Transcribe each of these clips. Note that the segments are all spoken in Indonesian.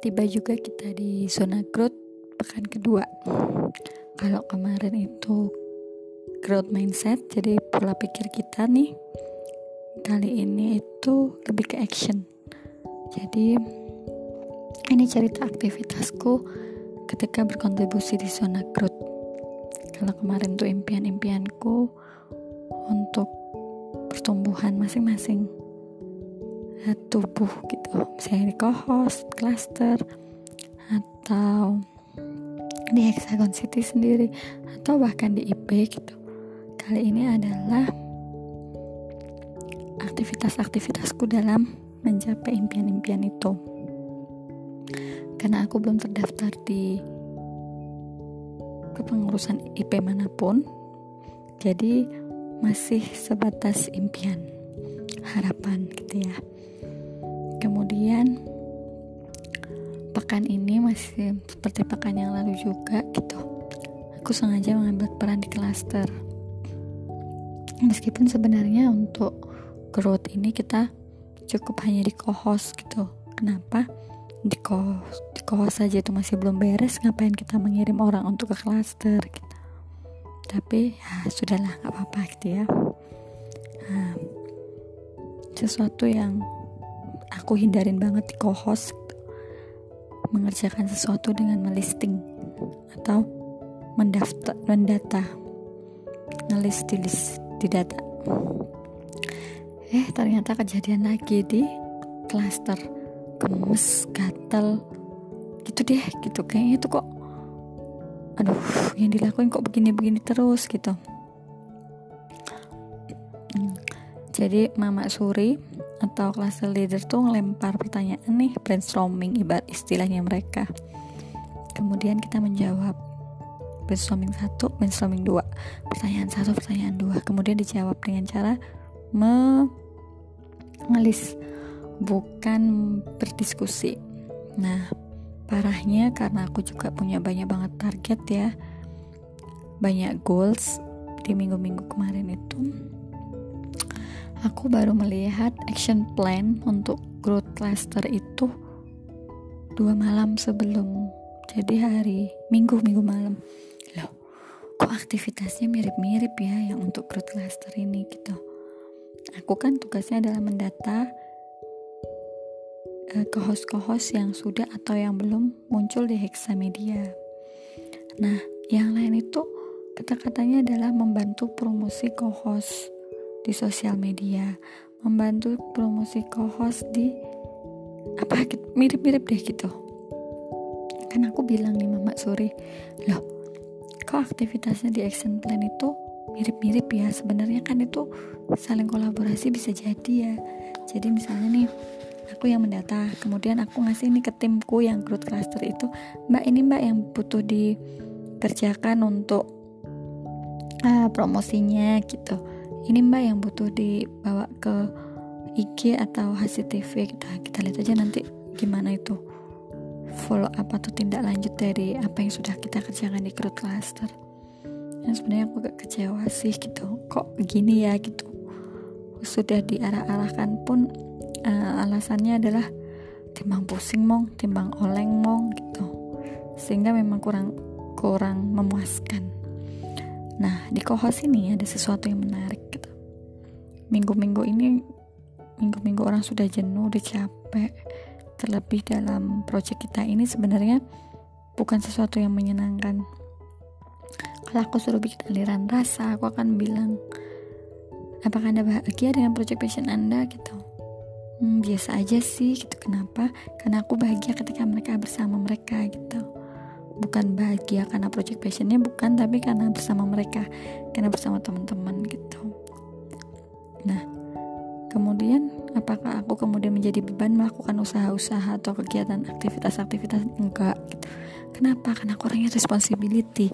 tiba juga kita di zona growth pekan kedua. Kalau kemarin itu growth mindset jadi pola pikir kita nih kali ini itu lebih ke action. Jadi ini cerita aktivitasku ketika berkontribusi di zona growth. Kalau kemarin tuh impian-impianku untuk pertumbuhan masing-masing tubuh gitu. Misalnya di co-host, cluster atau di Hexagon City sendiri atau bahkan di IP gitu. Kali ini adalah aktivitas-aktivitasku dalam mencapai impian-impian itu. Karena aku belum terdaftar di kepengurusan IP mana pun jadi masih sebatas impian harapan gitu ya kemudian pekan ini masih seperti pekan yang lalu juga gitu. Aku sengaja mengambil peran di klaster. Meskipun sebenarnya untuk growth ini kita cukup hanya di co-host gitu. Kenapa? Di co di co-host saja itu masih belum beres ngapain kita mengirim orang untuk ke klaster gitu? Tapi ya sudahlah nggak apa-apa gitu ya. Nah, sesuatu yang aku hindarin banget di co-host mengerjakan sesuatu dengan melisting atau mendaftar mendata ngelis di list di data eh ternyata kejadian lagi di cluster gemes gatel. Gitu deh gitu. Kayaknya itu kok aduh yang dilakuin kok begini-begini terus gitu. Hmm. jadi Mama Suri atau cluster leader tuh ngelempar pertanyaan nih brainstorming ibarat istilahnya mereka. Kemudian kita menjawab brainstorming satu brainstorming dua pertanyaan satu pertanyaan dua. Kemudian dijawab dengan cara mengelis bukan berdiskusi. Nah parahnya karena aku juga punya banyak banget target ya banyak goals di minggu-minggu kemarin itu aku baru melihat action plan untuk growth cluster itu dua malam sebelum jadi hari minggu minggu malam. Loh kok aktivitasnya mirip-mirip ya yang untuk growth cluster ini gitu? Aku kan tugasnya adalah mendata uh, ke host-host yang sudah atau yang belum muncul di Hexamedia. Nah yang lain itu kata-katanya adalah membantu promosi co-host di sosial media, membantu promosi co-host di apa gitu, mirip-mirip deh gitu. Kan aku bilang nih Mama Suri, loh kok aktivitasnya di action plan itu mirip-mirip ya? Sebenarnya kan itu saling kolaborasi bisa jadi ya. Jadi misalnya nih aku yang mendata kemudian aku ngasih ini ke timku yang growth cluster itu mbak ini mbak yang butuh dikerjakan untuk uh, promosinya gitu ini mbak yang butuh dibawa ke IG atau HCTV kita kita lihat aja nanti gimana itu follow up atau tindak lanjut dari apa yang sudah kita kerjakan di crew cluster. Yang sebenarnya aku gak kecewa sih gitu. Kok gini ya gitu? Sudah diarah-arahkan pun uh, alasannya adalah timbang pusing mong timbang oleng mong gitu. Sehingga memang kurang kurang memuaskan nah di kohos ini ada sesuatu yang menarik minggu-minggu ini minggu-minggu orang sudah jenuh, udah capek. Terlebih dalam proyek kita ini sebenarnya bukan sesuatu yang menyenangkan. Kalau aku suruh bikin aliran rasa, aku akan bilang, apakah anda bahagia dengan proyek passion anda gitu? Hmm, biasa aja sih gitu. Kenapa? Karena aku bahagia ketika mereka bersama mereka gitu. Bukan bahagia karena project passionnya bukan, tapi karena bersama mereka, karena bersama teman-teman gitu Nah, kemudian apakah aku kemudian menjadi beban melakukan usaha-usaha atau kegiatan aktivitas-aktivitas enggak gitu. Kenapa? Karena aku orangnya responsibility.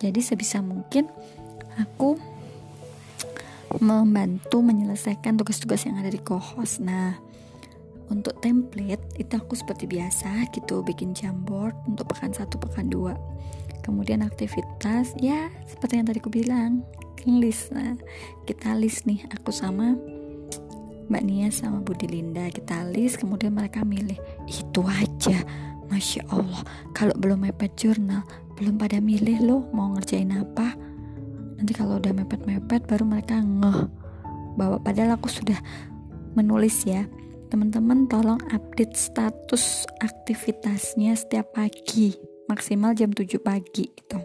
Jadi sebisa mungkin aku membantu menyelesaikan tugas-tugas yang ada di co-host. Nah, untuk template itu aku seperti biasa gitu bikin jamboard untuk pekan satu pekan dua kemudian aktivitas ya seperti yang tadi aku bilang list nah kita list nih aku sama Mbak Nia sama Budi Linda kita list kemudian mereka milih itu aja Masya Allah, kalau belum mepet jurnal, belum pada milih loh mau ngerjain apa. Nanti kalau udah mepet-mepet baru mereka ngeh bahwa padahal aku sudah menulis ya. Teman-teman tolong update status aktivitasnya setiap pagi, maksimal jam 7 pagi gitu.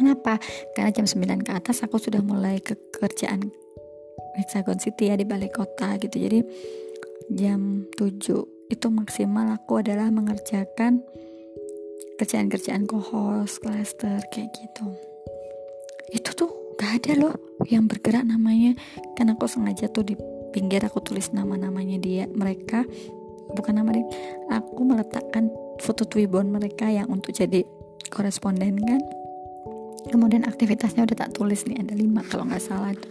Kenapa? Karena jam 9 ke atas aku sudah mulai ke kerjaan Hexagon City ya di balai kota gitu. Jadi jam 7 itu maksimal aku adalah mengerjakan kerjaan-kerjaan kohos, cluster kayak gitu. Itu tuh gak ada loh yang bergerak namanya. Kan aku sengaja tuh di pinggir aku tulis nama-namanya dia, mereka bukan nama dia. Aku meletakkan foto Twibbon mereka yang untuk jadi koresponden kan. Kemudian aktivitasnya udah tak tulis nih ada lima kalau nggak salah tuh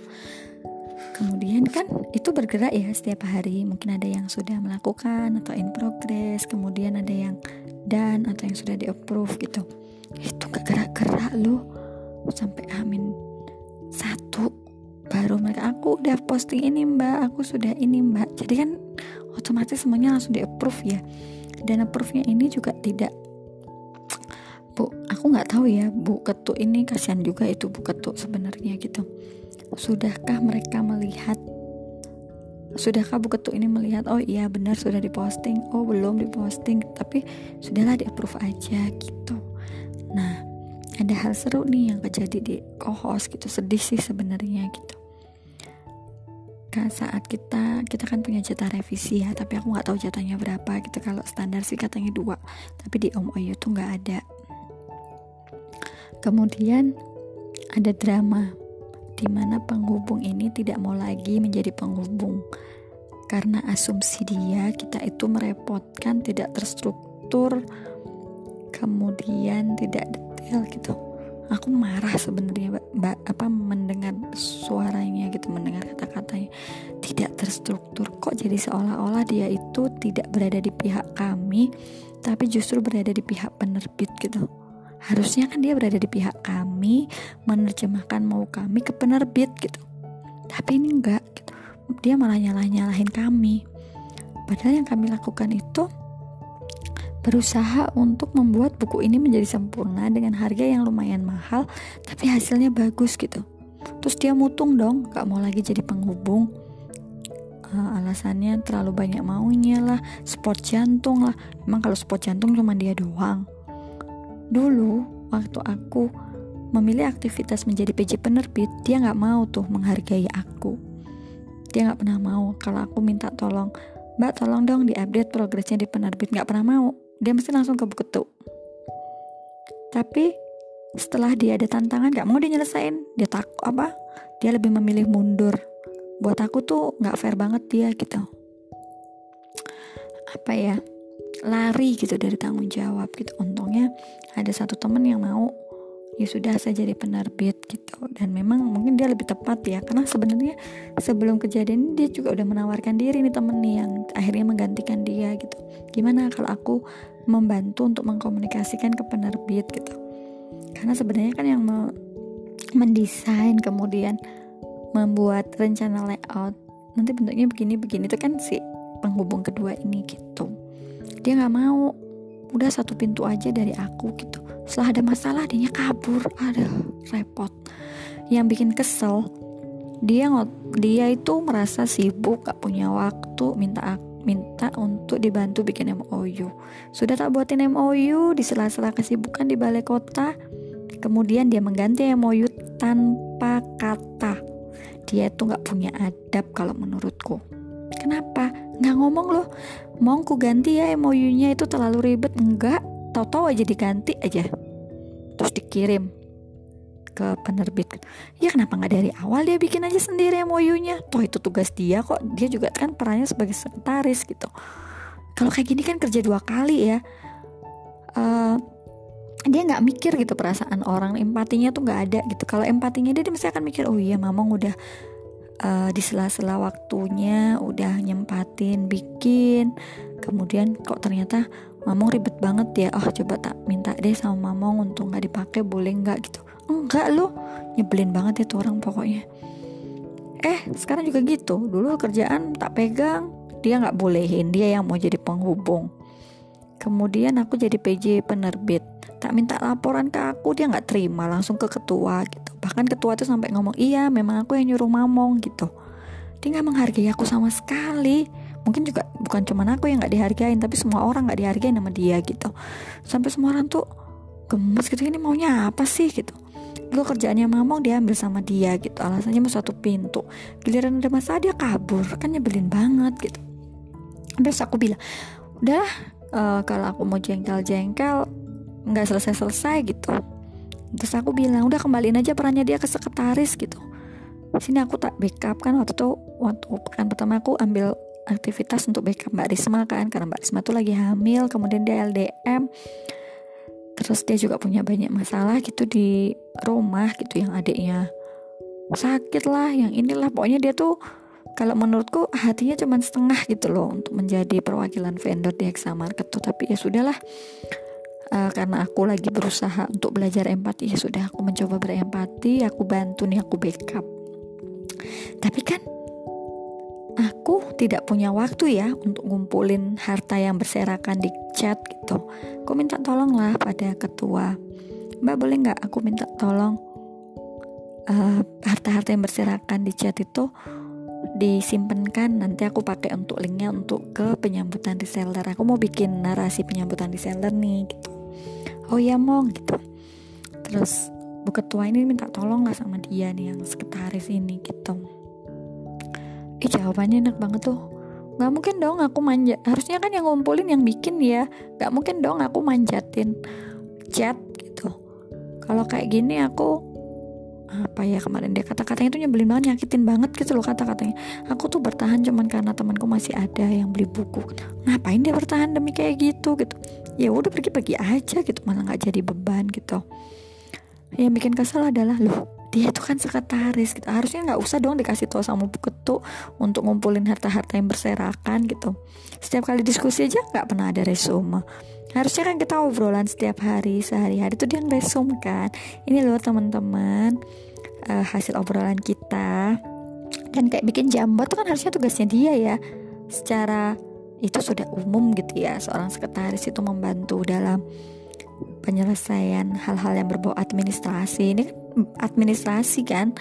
kemudian kan itu bergerak ya setiap hari mungkin ada yang sudah melakukan atau in progress kemudian ada yang dan atau yang sudah di approve gitu itu gerak-gerak loh sampai amin satu baru mereka aku udah posting ini mbak aku sudah ini mbak jadi kan otomatis semuanya langsung di approve ya dan approve nya ini juga tidak bu aku nggak tahu ya bu ketuk ini kasihan juga itu bu ketuk sebenarnya gitu Sudahkah mereka melihat? Sudahkah buku ketuk ini melihat? Oh iya benar sudah diposting. Oh belum diposting, tapi sudahlah di approve aja gitu. Nah, ada hal seru nih yang terjadi di co-host gitu. Sedih sih sebenarnya gitu. Kan saat kita kita kan punya jatah revisi ya, tapi aku nggak tahu jatahnya berapa gitu. Kalau standar sih katanya dua, tapi di Om Oyo tuh nggak ada. Kemudian ada drama di mana penghubung ini tidak mau lagi menjadi penghubung karena asumsi dia kita itu merepotkan tidak terstruktur kemudian tidak detail gitu aku marah sebenarnya mbak. Apa mendengar suaranya gitu mendengar kata-katanya. Tidak terstruktur kok. Jadi seolah-olah dia itu tidak berada di pihak kami tapi justru berada di pihak penerbit gitu. Harusnya kan dia berada di pihak kami menerjemahkan mau kami ke penerbit gitu. Tapi ini enggak gitu. dia malah nyalah nyalahin kami. Padahal yang kami lakukan itu berusaha untuk membuat buku ini menjadi sempurna dengan harga yang lumayan mahal tapi hasilnya bagus gitu. Terus dia mutung dong gak mau lagi jadi penghubung. Uh, alasannya terlalu banyak maunya lah sport jantung lah. Emang kalau sport jantung cuma dia doang. Dulu, waktu aku memilih aktivitas menjadi PJ penerbit, dia nggak mau tuh menghargai aku. Dia nggak pernah mau. Kalau aku minta tolong, Mbak tolong dong diupdate progresnya di penerbit, nggak pernah mau. Dia mesti langsung ke tuh. Tapi setelah dia ada tantangan nggak mau dia nyelesain, dia tak apa? Dia lebih memilih mundur. Buat aku tuh nggak fair banget dia gitu. Apa ya? lari gitu dari tanggung jawab gitu untungnya ada satu temen yang mau ya sudah saya jadi penerbit gitu dan memang mungkin dia lebih tepat ya karena sebenarnya sebelum kejadian ini dia juga udah menawarkan diri nih temen nih yang akhirnya menggantikan dia gitu gimana kalau aku membantu untuk mengkomunikasikan ke penerbit gitu. Karena sebenarnya kan yang mendesain kemudian membuat rencana layout nanti bentuknya begini begini itu kan si penghubung kedua ini gitu. Dia nggak mau. Udah satu pintu aja dari aku gitu. Setelah ada masalah dia kabur. Ada repot. Yang bikin kesel dia dia itu merasa sibuk gak punya waktu minta minta untuk dibantu bikin MOU sudah tak buatin MOU di sela-sela kesibukan di balai kota. Kemudian dia mengganti MOU tanpa kata. Dia itu nggak punya adab kalau menurutku. Kenapa? Nggak ngomong loh. Mau ganti ya MOU-nya itu terlalu ribet? Enggak tahu-tahu aja diganti aja. Terus dikirim ke penerbit. Ya kenapa nggak dari awal dia bikin aja sendiri MOU-nya toh itu tugas dia kok. Dia juga kan perannya sebagai sekretaris gitu. Kalau kayak gini kan kerja dua kali ya. Uh, dia nggak mikir gitu perasaan orang. Empatinya tuh nggak ada gitu. Kalau empatinya dia, dia mesti akan mikir oh iya mamang udah uh, di sela-sela waktunya udah nyempatin bikin. Kemudian kok ternyata mamong ribet banget ya. Oh coba tak minta deh sama mamong untuk nggak dipakai boleh nggak? gitu enggak loh nyebelin banget tuh orang pokoknya. Eh sekarang juga gitu. Dulu kerjaan tak pegang dia nggak bolehin. Dia yang mau jadi penghubung. Kemudian aku jadi PJ penerbit. Tak minta laporan ke aku dia nggak terima. Langsung ke ketua gitu. Bahkan ketua tuh sampai ngomong iya memang aku yang nyuruh mamong gitu. Dia nggak menghargai aku sama sekali. Mungkin juga bukan cuma aku yang nggak dihargain tapi semua orang nggak dihargain sama dia gitu. Sampai semua orang tuh gemes gitu ini maunya apa sih? gitu. Dulu kerjaannya mamong dia ambil sama dia gitu. Alasannya mau satu pintu. Giliran ada masalah dia kabur. Kan nyebelin banget gitu. Terus aku bilang udahlah uh, kalau aku mau jengkel-jengkel nggak selesai-selesai gitu. Terus aku bilang udah kembaliin aja perannya dia ke sekretaris gitu. Sini aku tak backup kan waktu itu waktu pekan pertama aku ambil aktivitas untuk backup Mbak Risma kan karena Mbak Risma tuh lagi hamil kemudian dia LDM terus dia juga punya banyak masalah gitu di rumah gitu yang adiknya. Sakit lah yang inilah. Pokoknya dia tuh kalau menurutku hatinya cuma setengah gitu loh untuk menjadi perwakilan vendor di Hexamarket tuh tapi ya sudahlah uh, karena aku lagi berusaha untuk belajar empati ya sudah aku mencoba berempati aku bantu nih aku backup. Tapi kan aku tidak punya waktu ya untuk ngumpulin harta yang berserakan di chat gitu. Aku minta tolong lah pada ketua. Mbak boleh nggak aku minta tolong uh, harta-harta yang berserakan di chat itu disimpankan? Nanti aku pakai untuk linknya untuk ke penyambutan reseller. Aku mau bikin narasi penyambutan reseller nih gitu. Oh ya mong gitu. Terus bu ketua ini minta tolong lah sama dia nih yang sekretaris ini gitu eh jawabannya enak banget tuh. Nggak mungkin dong aku manja harusnya kan yang ngumpulin yang bikin ya. Nggak mungkin dong aku manjatin chat gitu. Kalau kayak gini aku apa ya kemarin dia kata-katanya itu nyebelin banget nyakitin banget gitu loh kata-katanya. Aku tuh bertahan cuman karena temanku masih ada yang beli buku. Ngapain dia bertahan demi kayak gitu gitu? Ya udah pergi-pergi aja gitu malah nggak jadi beban gitu. Yang bikin kesel adalah loh dia itu kan sekretaris gitu. Harusnya nggak usah dong dikasih tahu sama bu ketu untuk ngumpulin harta-harta yang berserakan gitu. Setiap kali diskusi aja nggak pernah ada resume. Harusnya kan kita obrolan setiap hari sehari-hari itu dia ngeresum kan. Ini loh teman-teman uh, hasil obrolan kita. Dan kayak bikin jambat tuh kan harusnya tugasnya dia ya. Secara itu sudah umum gitu ya seorang sekretaris itu membantu dalam penyelesaian hal-hal yang berbau administrasi. Ini kan administrasi kan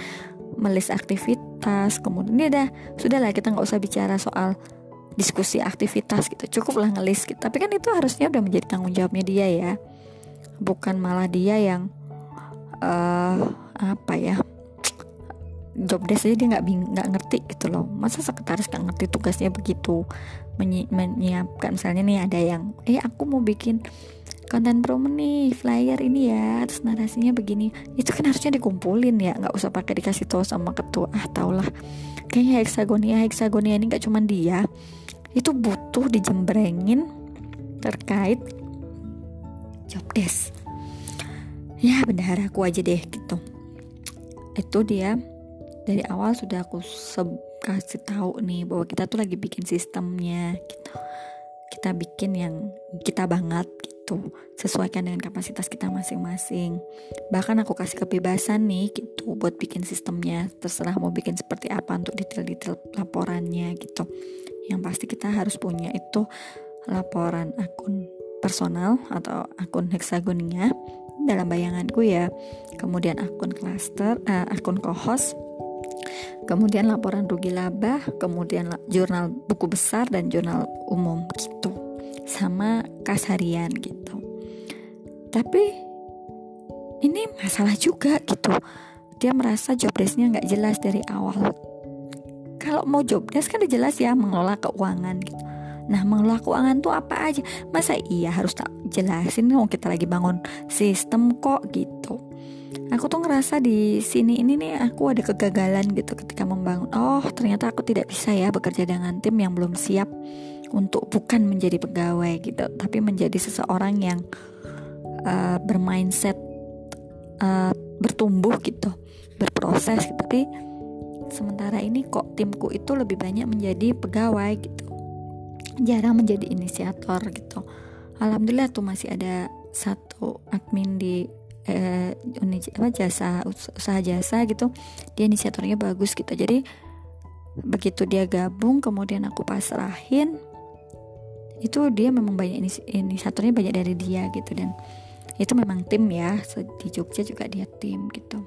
melis aktivitas kemudian ini udah sudahlah kita nggak usah bicara soal diskusi aktivitas gitu. Cukup lah ngelis gitu. Tapi kan itu harusnya udah menjadi tanggung jawabnya dia ya. Bukan malah dia yang uh, apa ya job desk aja dia nggak nggak ngerti gitu loh. Masa sekretaris nggak ngerti tugasnya begitu? Menyi menyiapkan. Misalnya nih ada yang eh aku mau bikin konten promo nih flyer ini ya. Terus narasinya begini. Itu kan harusnya dikumpulin ya. Nggak usah pakai dikasih tahu sama ketua. Ah tau lah. Kayaknya heksagonia heksagonia ini nggak cuma dia. Itu butuh dijembrengin terkait job desk. Ya benar aku aja deh gitu. Itu dia. Dari awal sudah aku kasih tahu nih bahwa kita tuh lagi bikin sistemnya gitu. Kita bikin yang kita banget sesuaikan dengan kapasitas kita masing-masing. Bahkan aku kasih kebebasan nih gitu buat bikin sistemnya. Terserah mau bikin seperti apa untuk detail-detail laporannya gitu. Yang pasti kita harus punya itu laporan akun personal atau akun heksagonia dalam bayanganku ya. Kemudian akun cluster uh, akun kohos. Kemudian laporan rugi laba kemudian jurnal buku besar dan jurnal umum gitu sama kas harian gitu. Tapi ini masalah juga gitu. Dia merasa job desknya nggak jelas dari awal. Kalau mau job desk kan udah jelas ya mengelola keuangan gitu. Nah mengelola keuangan tuh apa aja? Masa iya harus tak jelasin nih kita lagi bangun sistem kok gitu. Aku tuh ngerasa di sini ini nih aku ada kegagalan gitu ketika membangun. Oh ternyata aku tidak bisa ya bekerja dengan tim yang belum siap untuk bukan menjadi pegawai gitu tapi menjadi seseorang yang uh, bermindset uh, bertumbuh gitu berproses. Gitu. tapi sementara ini kok timku itu lebih banyak menjadi pegawai gitu. Jarang menjadi inisiator gitu. Alhamdulillah tuh masih ada satu admin di eh, apa jasa usaha jasa gitu. Dia inisiatornya bagus gitu. Jadi begitu dia gabung kemudian aku pasrahin itu dia memang banyak ini inisiatornya banyak dari dia gitu. Dan itu memang tim ya. Di Jogja juga dia tim gitu.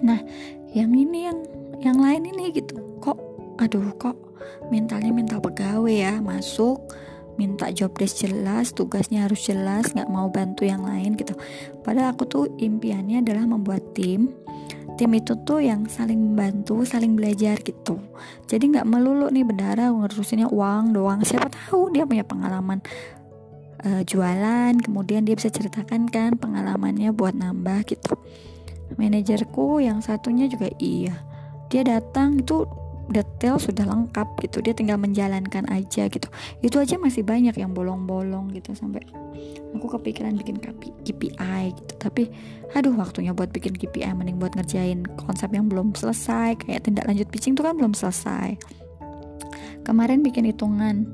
Nah yang ini yang yang lain ini gitu. Kok aduh kok mentalnya mental pegawai ya. Masuk minta job desk jelas tugasnya harus jelas nggak mau bantu yang lain gitu. Padahal aku tuh impiannya adalah membuat tim tim itu tuh yang saling membantu saling belajar gitu. Jadi nggak melulu nih bendara ngurusinnya uang doang. Siapa tahu dia punya pengalaman uh, jualan kemudian dia bisa ceritakan kan pengalamannya buat nambah gitu. Manajerku yang satunya juga iya. Dia datang itu detail sudah lengkap gitu. Dia tinggal menjalankan aja gitu. Itu aja masih banyak yang bolong-bolong gitu sampai aku kepikiran bikin KPI gitu. Tapi aduh waktunya buat bikin KPI mending buat ngerjain konsep yang belum selesai. Kayak tindak lanjut pitching itu kan belum selesai. Kemarin bikin hitungan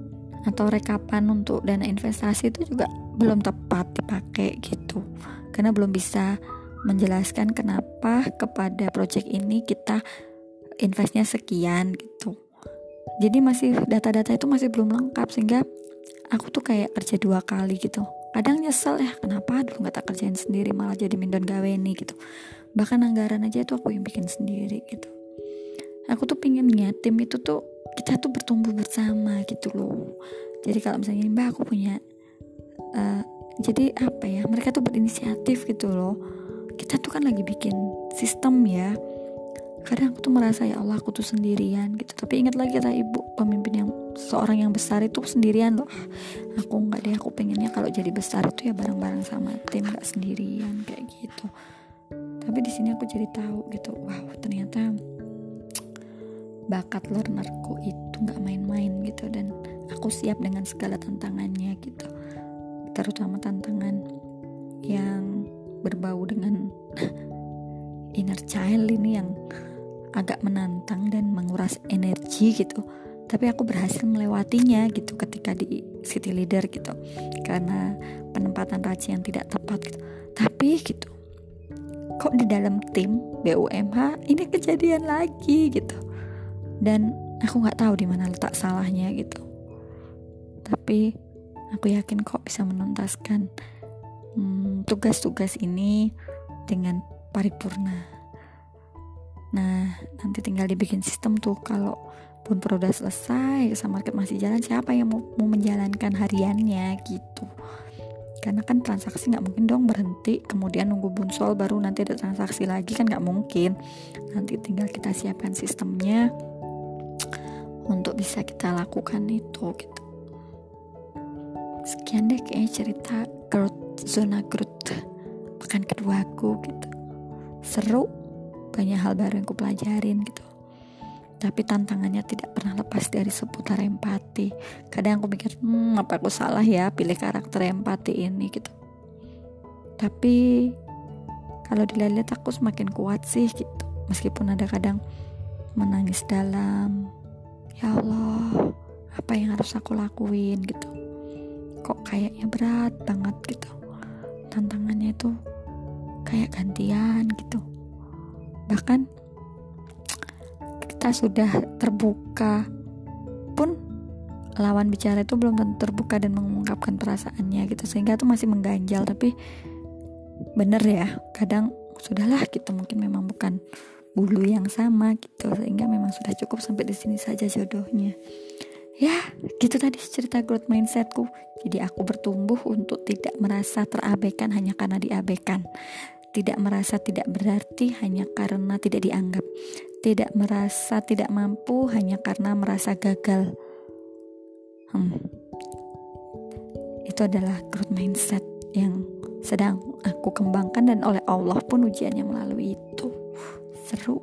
atau rekapan untuk dana investasi itu juga belum tepat dipakai gitu. Karena belum bisa menjelaskan kenapa kepada project ini kita investnya sekian gitu. Jadi masih data-data itu masih belum lengkap sehingga aku tuh kayak kerja dua kali gitu. Kadang nyesel ya kenapa? Dulu nggak tak kerjain sendiri malah jadi mindon gawe nih gitu. Bahkan anggaran aja itu aku yang bikin sendiri gitu. Aku tuh pinginnya tim itu tuh kita tuh bertumbuh bersama gitu loh. Jadi kalau misalnya mbak aku punya uh, jadi apa ya mereka tuh berinisiatif gitu loh. Kita tuh kan lagi bikin sistem ya kadang aku tuh merasa ya Allah aku tuh sendirian gitu. Tapi ingat lagi kata ibu pemimpin yang seorang yang besar itu sendirian loh. Aku nggak deh aku pengennya kalau jadi besar itu ya bareng-bareng sama tim nggak sendirian kayak gitu. Tapi di sini aku jadi tahu gitu wow ternyata bakat learnerku itu nggak main-main gitu. Dan aku siap dengan segala tantangannya gitu. Terutama tantangan yang berbau dengan inner child ini yang agak menantang dan menguras energi gitu. Tapi aku berhasil melewatinya gitu ketika di city leader gitu. Karena penempatan raci yang tidak tepat gitu. Tapi gitu kok di dalam tim BUMH ini kejadian lagi gitu. Dan aku nggak tahu di mana letak salahnya gitu. Tapi aku yakin kok bisa menuntaskan hmm, tugas-tugas hmm, ini dengan paripurna Nah, nanti tinggal dibikin sistem tuh kalau pun udah selesai, sama market masih jalan, siapa yang mau, mau menjalankan hariannya gitu. Karena kan transaksi nggak mungkin dong berhenti, kemudian nunggu bunsol baru nanti ada transaksi lagi kan nggak mungkin. Nanti tinggal kita siapkan sistemnya untuk bisa kita lakukan itu gitu. Sekian deh kayaknya cerita growth zona growth pekan kedua aku gitu. Seru banyak hal baru yang ku pelajarin gitu. Tapi tantangannya tidak pernah lepas dari seputar empati. Kadang aku mikir hmm apa aku salah ya pilih karakter empati ini gitu. Tapi kalau dilihat aku semakin kuat sih gitu. Meskipun ada kadang menangis dalam ya Allah apa yang harus aku lakuin? gitu. Kok kayaknya berat banget gitu. Tantangannya itu kayak gantian gitu bahkan kita sudah terbuka pun lawan bicara itu belum tentu terbuka dan mengungkapkan perasaannya gitu. Sehingga itu masih mengganjal tapi bener ya kadang sudahlah gitu mungkin memang bukan bulu yang sama gitu. Sehingga memang sudah cukup sampai di sini saja jodohnya. Ya gitu tadi cerita growth mindsetku. Jadi aku bertumbuh untuk tidak merasa terabaikan hanya karena diabaikan tidak merasa tidak berarti hanya karena tidak dianggap, tidak merasa tidak mampu hanya karena merasa gagal. Hmm. Itu adalah growth mindset yang sedang aku kembangkan dan oleh Allah pun ujiannya melalui itu. Seru.